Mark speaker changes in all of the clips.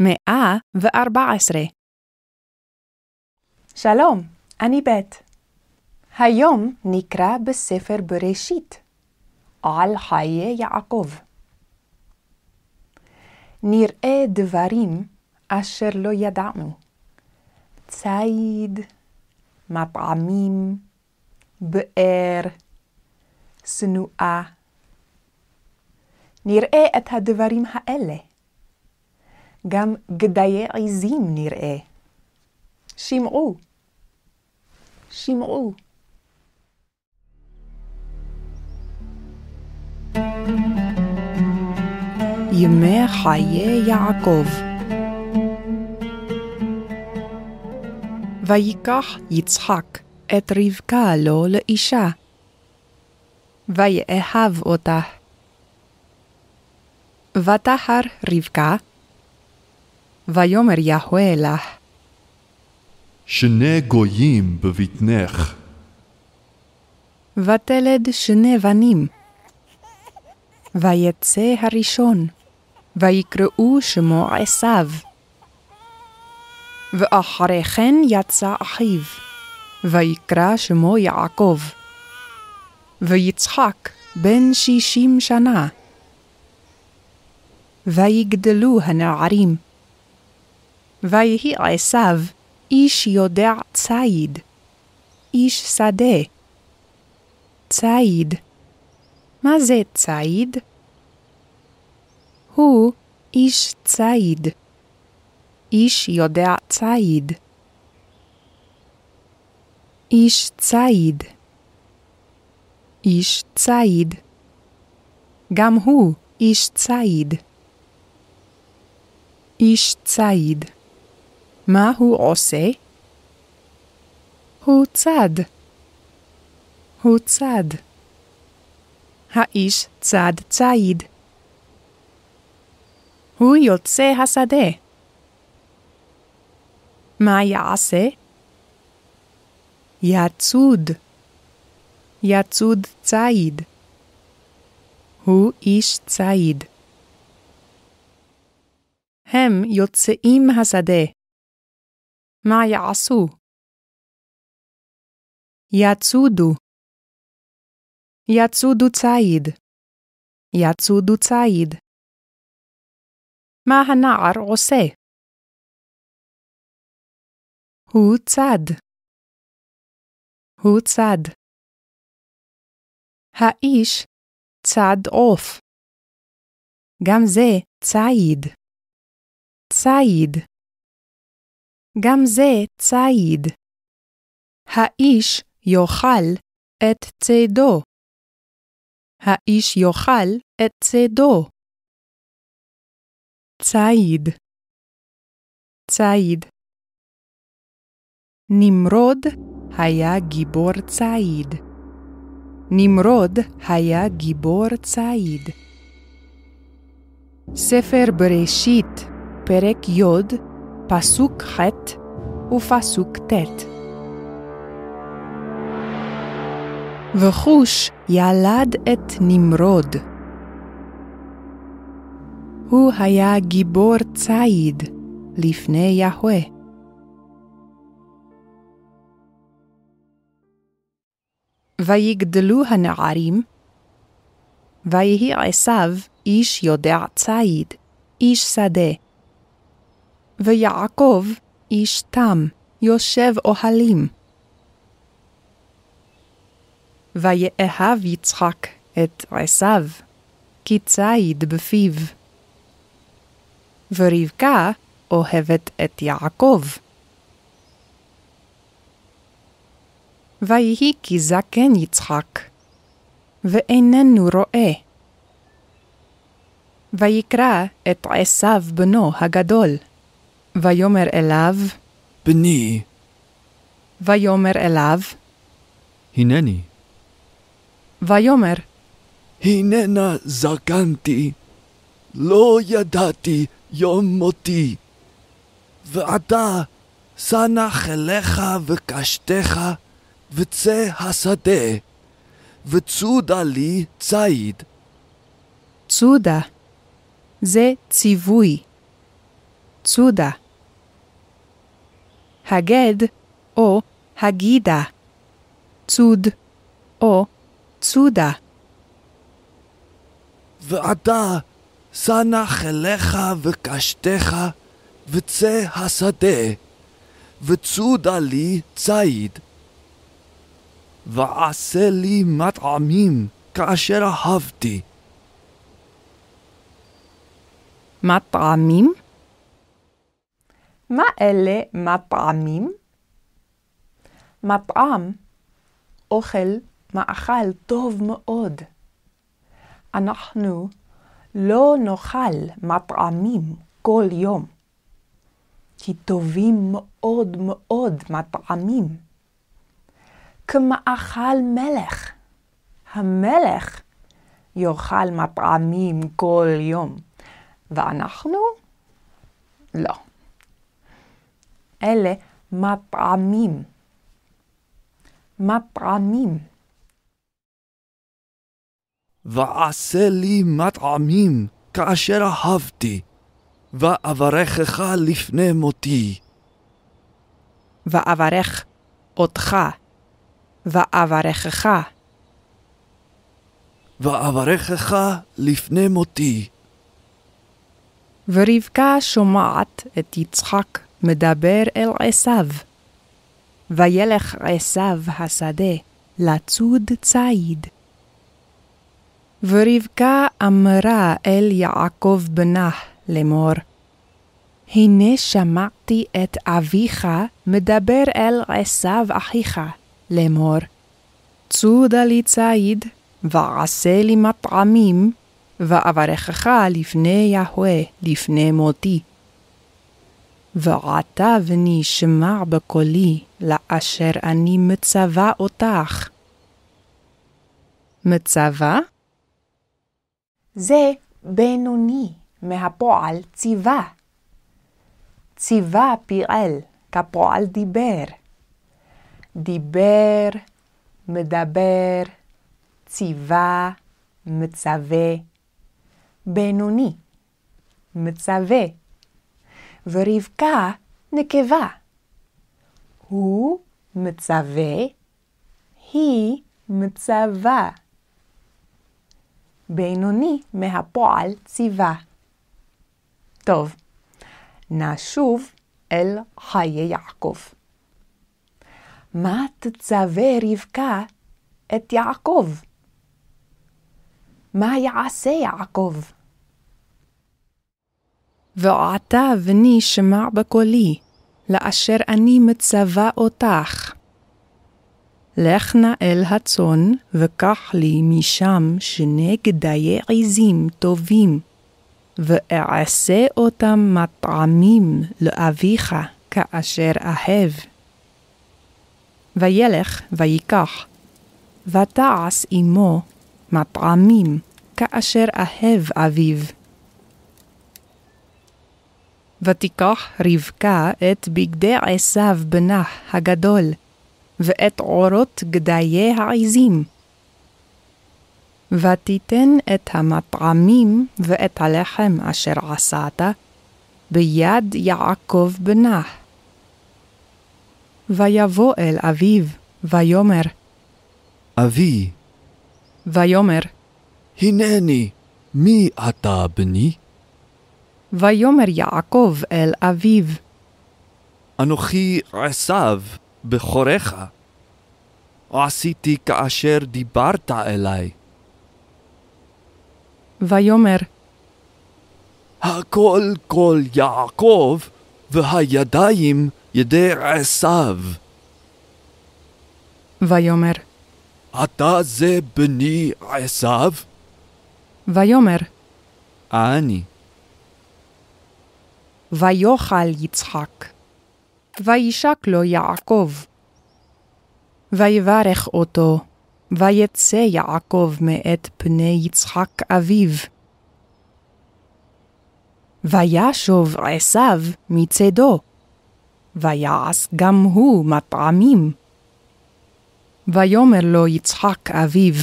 Speaker 1: מאה וארבע עשרה. שלום, אני בית. היום נקרא בספר בראשית על חיי יעקב. נראה דברים אשר לא ידענו. ציד, מטעמים, באר, שנואה. נראה את הדברים האלה. גם גדיי עזים נראה. שמעו, שמעו. ימי חיי יעקב ויקח יצחק את רבקה לו לאישה, ויאהב אותה. ותחר רבקה, ויאמר יהוה לך,
Speaker 2: שני גויים בבטנך,
Speaker 1: ותלד שני בנים. ויצא הראשון, ויקראו שמו עשיו. ואחרי כן יצא אחיו, ויקרא שמו יעקב. ויצחק בן שישים שנה. ויגדלו הנערים. ויהי עשיו איש יודע ציד, איש שדה. ציד. מה זה ציד? הוא איש ציד. איש יודע ציד. איש ציד. איש ציד. גם הוא איש ציד. איש ציד. מה הוא עושה? הוא צד. הוא צד. האיש צד ציד. הוא יוצא השדה. מה יעשה? יצוד. יצוד ציד. הוא איש ציד. הם יוצאים השדה. מה יעשו? יצודו. יצודו ציד. יצודו ציד. מה הנער עושה? הוא צד. הוא צד. האיש צד עוף. גם זה ציד. ציד. גם זה ציד. האיש יאכל את צידו. האיש יאכל את צידו. ציד. ציד. נמרוד היה גיבור ציד. נמרוד היה גיבור ציד. ספר בראשית, פרק י', פסוק ח' ופסוק ט'. וחוש ילד את נמרוד. הוא היה גיבור ציד לפני יהוה. ויגדלו הנערים, ויהי עשיו איש יודע ציד, איש שדה. ויעקב איש תם, יושב אוהלים. ויאהב יצחק את עשיו, כי ציד בפיו. ורבקה אוהבת את יעקב. ויהי כי זקן יצחק, ואיננו רואה. ויקרא את עשיו בנו הגדול, ויאמר אליו,
Speaker 2: בני,
Speaker 1: ויאמר אליו,
Speaker 2: הנני,
Speaker 1: ויאמר,
Speaker 2: הננה זקנתי, לא ידעתי יום מותי. ועתה סנח אליך וקשתך, וצא השדה, וצודה לי ציד.
Speaker 1: צודה, זה ציווי. צודה. הגד או הגידה. צוד או צודה.
Speaker 2: ועתה סנח אליך וקשתך, וצא השדה, וצודה לי ציד. ועשה לי מטעמים כאשר אהבתי.
Speaker 1: מטעמים?
Speaker 3: מה אלה מטעמים? מטעם, אוכל, מאכל טוב מאוד. אנחנו לא נאכל מטעמים כל יום, כי טובים מאוד מאוד מטעמים. כמאכל מלך. המלך יאכל מטעמים כל יום, ואנחנו? לא. אלה מטעמים. מטעמים.
Speaker 2: ועשה לי מטעמים כאשר אהבתי, ואברכך לפני מותי.
Speaker 1: ואברך אותך, ואברכך,
Speaker 2: ואברכך לפני מותי.
Speaker 1: ורבקה שומעת את יצחק מדבר אל עשיו. וילך עשיו השדה לצוד ציד. ורבקה אמרה אל יעקב בנה לאמור, הנה שמעתי את אביך מדבר אל עשיו אחיך לאמור, צודה לי ציד, ועשה לי מטעמים, ואברכך לפני יהוה, לפני מותי. ועתה בני שמע בקולי, לאשר אני מצווה אותך. מצווה?
Speaker 3: זה בינוני מהפועל ציווה. ציווה פיעל כפועל דיבר. דיבר, מדבר, ציווה, מצווה. בינוני, מצווה. ורבקה נקבה. הוא מצווה, היא מצווה. בינוני מהפועל ציווה. טוב, נשוב אל חיי יעקב. מה תצווה רבקה את יעקב? מה יעשה יעקב?
Speaker 1: ועתה בני שמע בקולי, לאשר אני מצווה אותך. לך נא אל הצאן, וקח לי משם שני גדיי עזים טובים, ואעשה אותם מטעמים לאביך, כאשר אהב. וילך ויקח, ותעש עמו מטעמים, כאשר אהב אביו. ותיקח רבקה את בגדי עשיו בנה הגדול, ואת עורות גדיי העזים. ותיתן את המטעמים ואת הלחם אשר עשת ביד יעקב בנה. ויבוא אל אביו, ויאמר,
Speaker 2: אבי,
Speaker 1: ויאמר,
Speaker 2: הנני, מי אתה בני?
Speaker 1: ויאמר יעקב אל אביו,
Speaker 2: אנוכי עשיו, בכורך. עשיתי כאשר דיברת אליי.
Speaker 1: ויאמר,
Speaker 2: הכל כל יעקב, והידיים ידי עשיו.
Speaker 1: ויאמר,
Speaker 2: אתה זה בני עשיו?
Speaker 1: ויאמר,
Speaker 2: אני.
Speaker 1: ויאכל יצחק, וישק לו יעקב. ויברך אותו, ויצא יעקב מאת פני יצחק אביו. וישוב עשיו מצדו, ויעש גם הוא מטעמים. ויאמר לו יצחק אביו,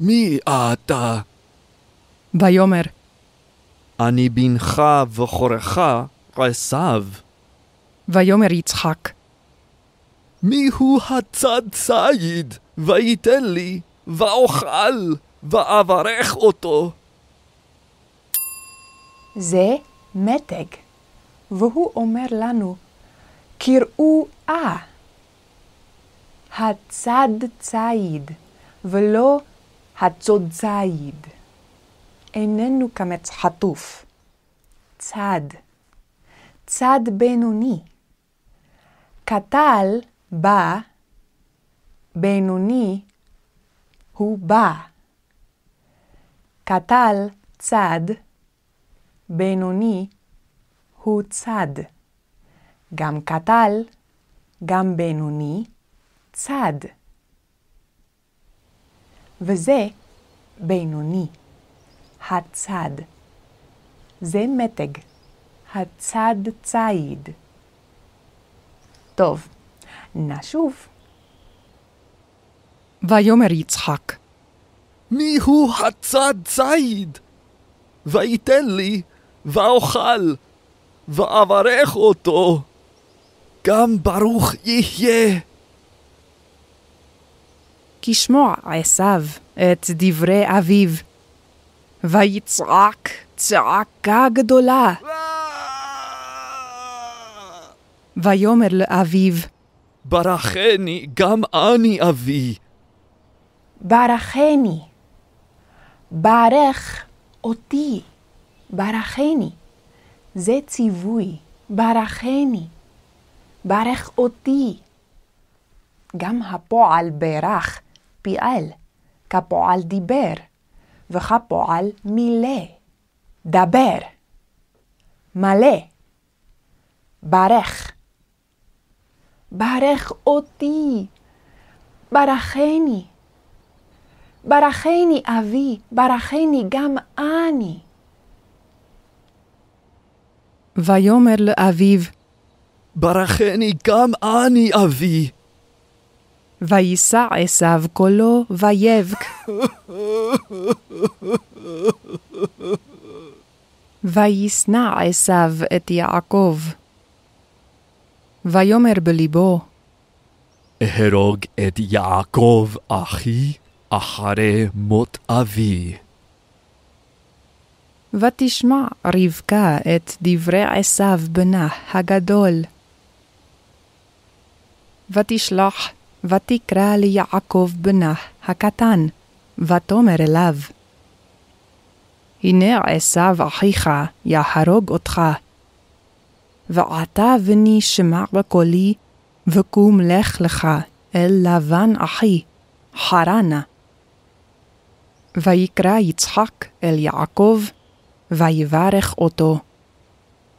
Speaker 2: מי אתה?
Speaker 1: ויאמר,
Speaker 2: אני בנך בכורך, עשיו?
Speaker 1: ויאמר יצחק,
Speaker 2: מיהו הצד ציד, ויתן לי, ואוכל, ואברך אותו.
Speaker 3: זה מתג, והוא אומר לנו, קראו אה. הצד ציד, ולא הצוד ציד. איננו קמץ חטוף. צד. צד בינוני. קטל בא, בינוני הוא בא. קטל צד, בינוני הוא צד. גם קטל, גם בינוני, צד. וזה בינוני, הצד. זה מתג, הצד ציד. טוב, נשוב.
Speaker 1: ויאמר יצחק,
Speaker 2: מיהו הצד ציד? ויתן לי, ואוכל, ואברך אותו. גם ברוך יהיה.
Speaker 1: כי שמוע עשיו את דברי אביו, ויצעק צעקה גדולה, ויאמר לאביו,
Speaker 2: ברכני גם אני אבי.
Speaker 3: ברכני. ברך אותי. ברכני. זה ציווי. ברכני. ברך אותי. גם הפועל ברך פיעל, כפועל דיבר, וכפועל מילא, דבר, מלא, ברך. ברך אותי, ברכני. ברכני אבי, ברכני גם אני.
Speaker 1: ויאמר לאביו,
Speaker 2: ברכני גם אני אבי.
Speaker 1: וישא עשיו קולו ויבק. וישנא עשיו את יעקב. ויאמר בלבו,
Speaker 2: אהרוג את יעקב אחי אחרי מות אבי.
Speaker 1: ותשמע רבקה את דברי עשיו בנה הגדול. ותשלח ותקרא ליעקב בנה הקטן, ותאמר אליו, הנה עשיו אחיך יהרוג אותך. ועתה בני שמע בקולי, וקום לך לך אל לבן אחי, חרנה. ויקרא יצחק אל יעקב, ויברך אותו.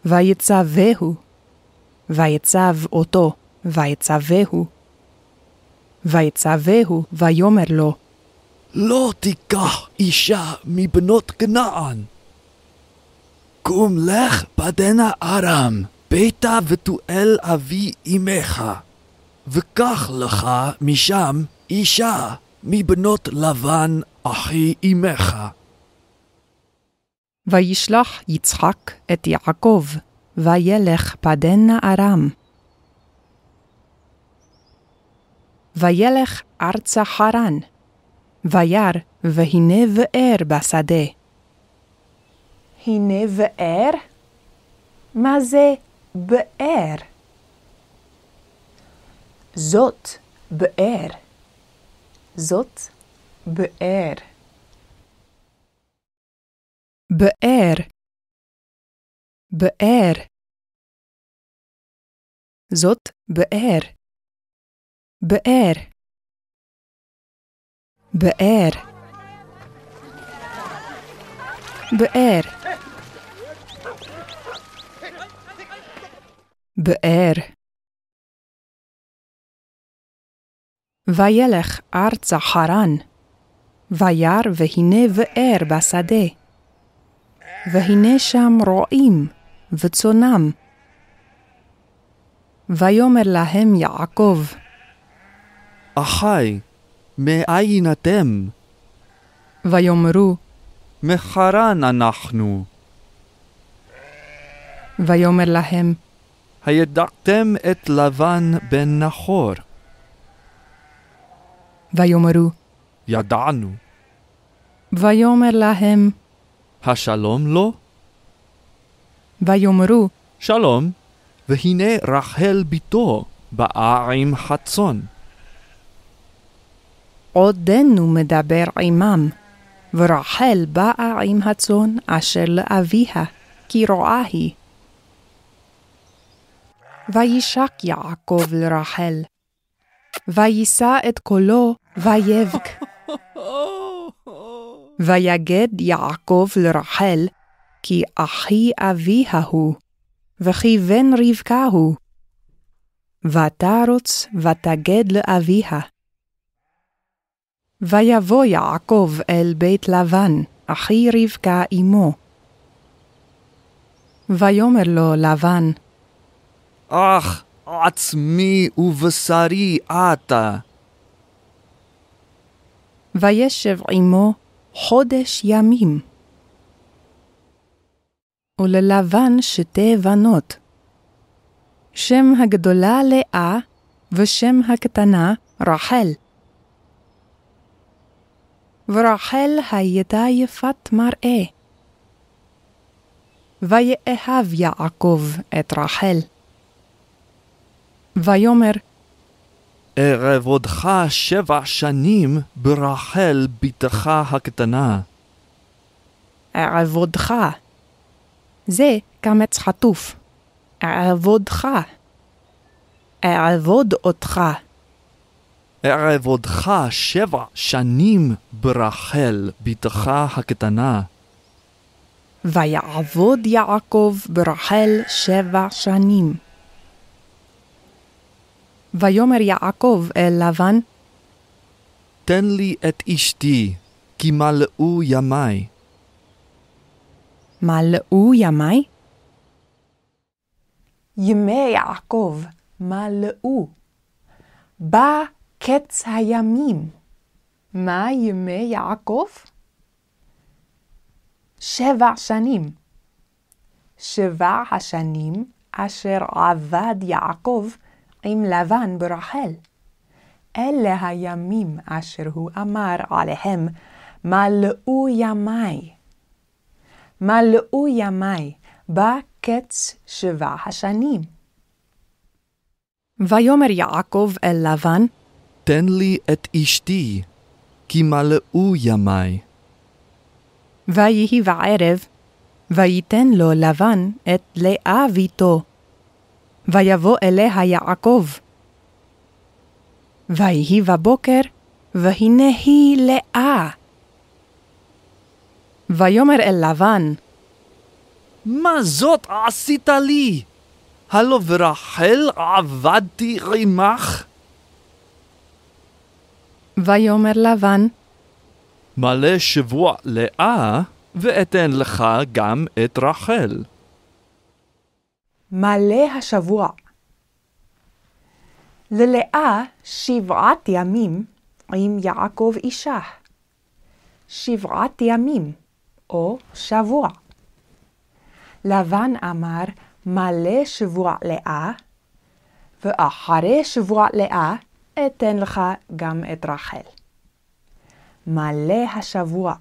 Speaker 1: ויצווהו, ויצב אותו, ויצווהו. ויצווהו, ויאמר לו,
Speaker 2: לא תיקח אישה מבנות כנען. קום לך פדנה ארם, ביתה ותואל אבי אמך, וקח לך משם אישה מבנות לבן אחי אמך.
Speaker 1: וישלח יצחק את יעקב, וילך פדנה ארם. וילך ארצה חרן, וירא, והנה באר בשדה.
Speaker 3: הנה באר? מה זה באר? זאת באר. זאת באר.
Speaker 1: באר, באר. זאת באר. באר. באר. באר. באר. וילך ארצה חרן, וירא והנה באר בשדה. והנה שם רועים וצונם. ויאמר להם יעקב,
Speaker 2: אחי, מאין אתם?
Speaker 1: ויאמרו,
Speaker 2: מחרן אנחנו.
Speaker 1: ויאמר להם,
Speaker 2: הידעתם את לבן בן נחור?
Speaker 1: ויאמרו,
Speaker 2: ידענו.
Speaker 1: ויאמר להם,
Speaker 2: השלום לו?
Speaker 1: ויאמרו,
Speaker 2: שלום. והנה רחל בתו באה עם חצון.
Speaker 1: עודנו מדבר עמם, ורחל באה עם הצאן אשר לאביה, כי רואה היא. וישק יעקב לרחל, ויישא את קולו, ויבק. ויגד יעקב לרחל, כי אחי אביה הוא, וכי בן רבקה הוא. ותרוץ ותגד לאביה. ויבוא יעקב אל בית לבן, אחי רבקה אמו. ויאמר לו לבן,
Speaker 2: אך עצמי ובשרי אתה.
Speaker 1: וישב עמו חודש ימים. וללבן שתי בנות, שם הגדולה לאה, ושם הקטנה רחל. ורחל הייתה יפת מראה. ויאהב יעקב את רחל. ויאמר,
Speaker 2: אעבודך שבע שנים ברחל בתך הקטנה.
Speaker 1: אעבודך. זה קמץ חטוף. אעבודך. אעבוד אותך.
Speaker 2: אעבודך שבע שנים ברחל בתך הקטנה.
Speaker 1: ויעבוד יעקב ברחל שבע שנים. ויאמר יעקב אל לבן,
Speaker 2: תן לי את אשתי, כי מלאו ימי.
Speaker 1: מלאו ימי?
Speaker 3: ימי יעקב מלאו. בא קץ הימים. מה ימי יעקב? שבע שנים. שבע השנים אשר עבד יעקב עם לבן ברחל. אלה הימים אשר הוא אמר עליהם, מלאו ימי. מלאו ימי, בא קץ שבע השנים.
Speaker 1: ויאמר יעקב אל לבן,
Speaker 2: תן לי את אשתי, כי מלאו ימי.
Speaker 1: ויהי בערב, ויתן לו לבן את לאה ביתו. ויבוא אליה יעקב. ויהי בבוקר, והנה היא לאה. ויאמר אל לבן,
Speaker 2: מה זאת עשית לי? הלא ברחל עבדתי עמך?
Speaker 1: ויאמר לבן,
Speaker 2: מלא שבוע לאה, ואתן לך גם את רחל.
Speaker 3: מלא השבוע. ללאה שבעת ימים עם יעקב אישה. שבעת ימים, או שבוע. לבן אמר מלא שבוע לאה, ואחרי שבוע לאה אתן לך גם את רחל. מלא השבוע.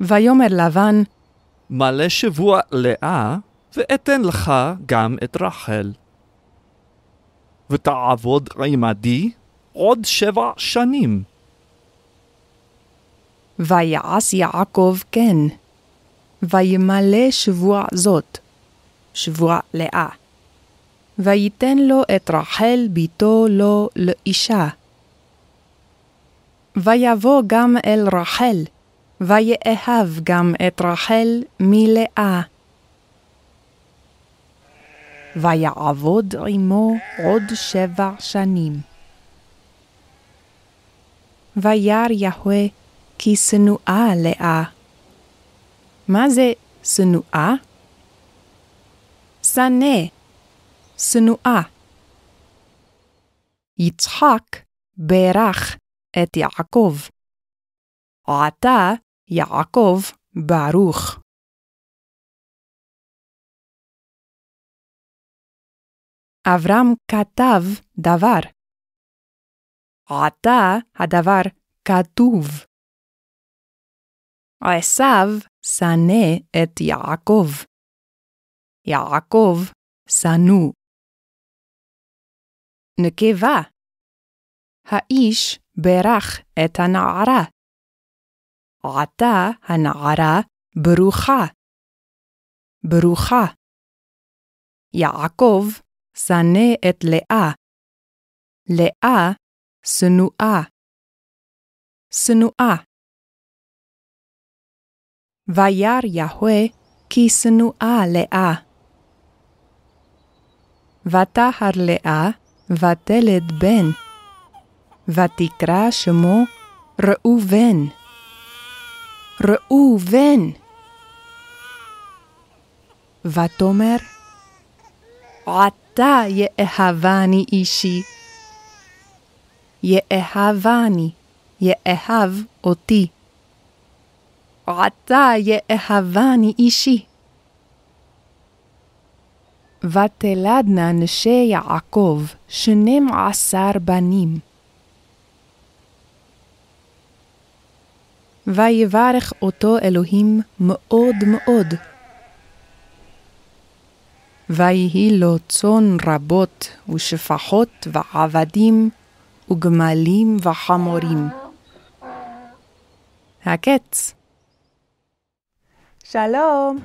Speaker 1: ויאמר לבן,
Speaker 2: מלא שבוע לאה, ואתן לך גם את רחל. ותעבוד עמדי עוד שבע שנים.
Speaker 1: ויעש יעקב כן, וימלא שבוע זאת, שבוע לאה. ויתן לו את רחל בתו לו לאישה. ויבוא גם אל רחל, ויאהב גם את רחל מלאה. ויעבוד עמו עוד שבע שנים. וירא יהוה כי שנואה לאה. מה זה שנואה? שנא, שנואה. יצחק בירך את יעקב. עתה יעקב ברוך. אברהם כתב דבר. עתה הדבר כתוב. עשיו שנא את יעקב. יעקב שנוא. נקבה האיש ברך את הנערה. עתה הנערה ברוכה. ברוכה. יעקב שנא את לאה. לאה שנואה. שנואה. וירא יהוה כי שנואה לאה. ותהר לאה ותלד בן. ותקרא שמו ראובן. ראובן. ותאמר, עתה יאהבני אישי. יאהבני, יאהב אותי. עתה יאהבני אישי. ותלדנה נשי יעקב שנים עשר בנים. ויברך אותו אלוהים מאוד מאוד. ויהי לו צאן רבות, ושפחות, ועבדים, וגמלים וחמורים. הקץ.
Speaker 3: שלום!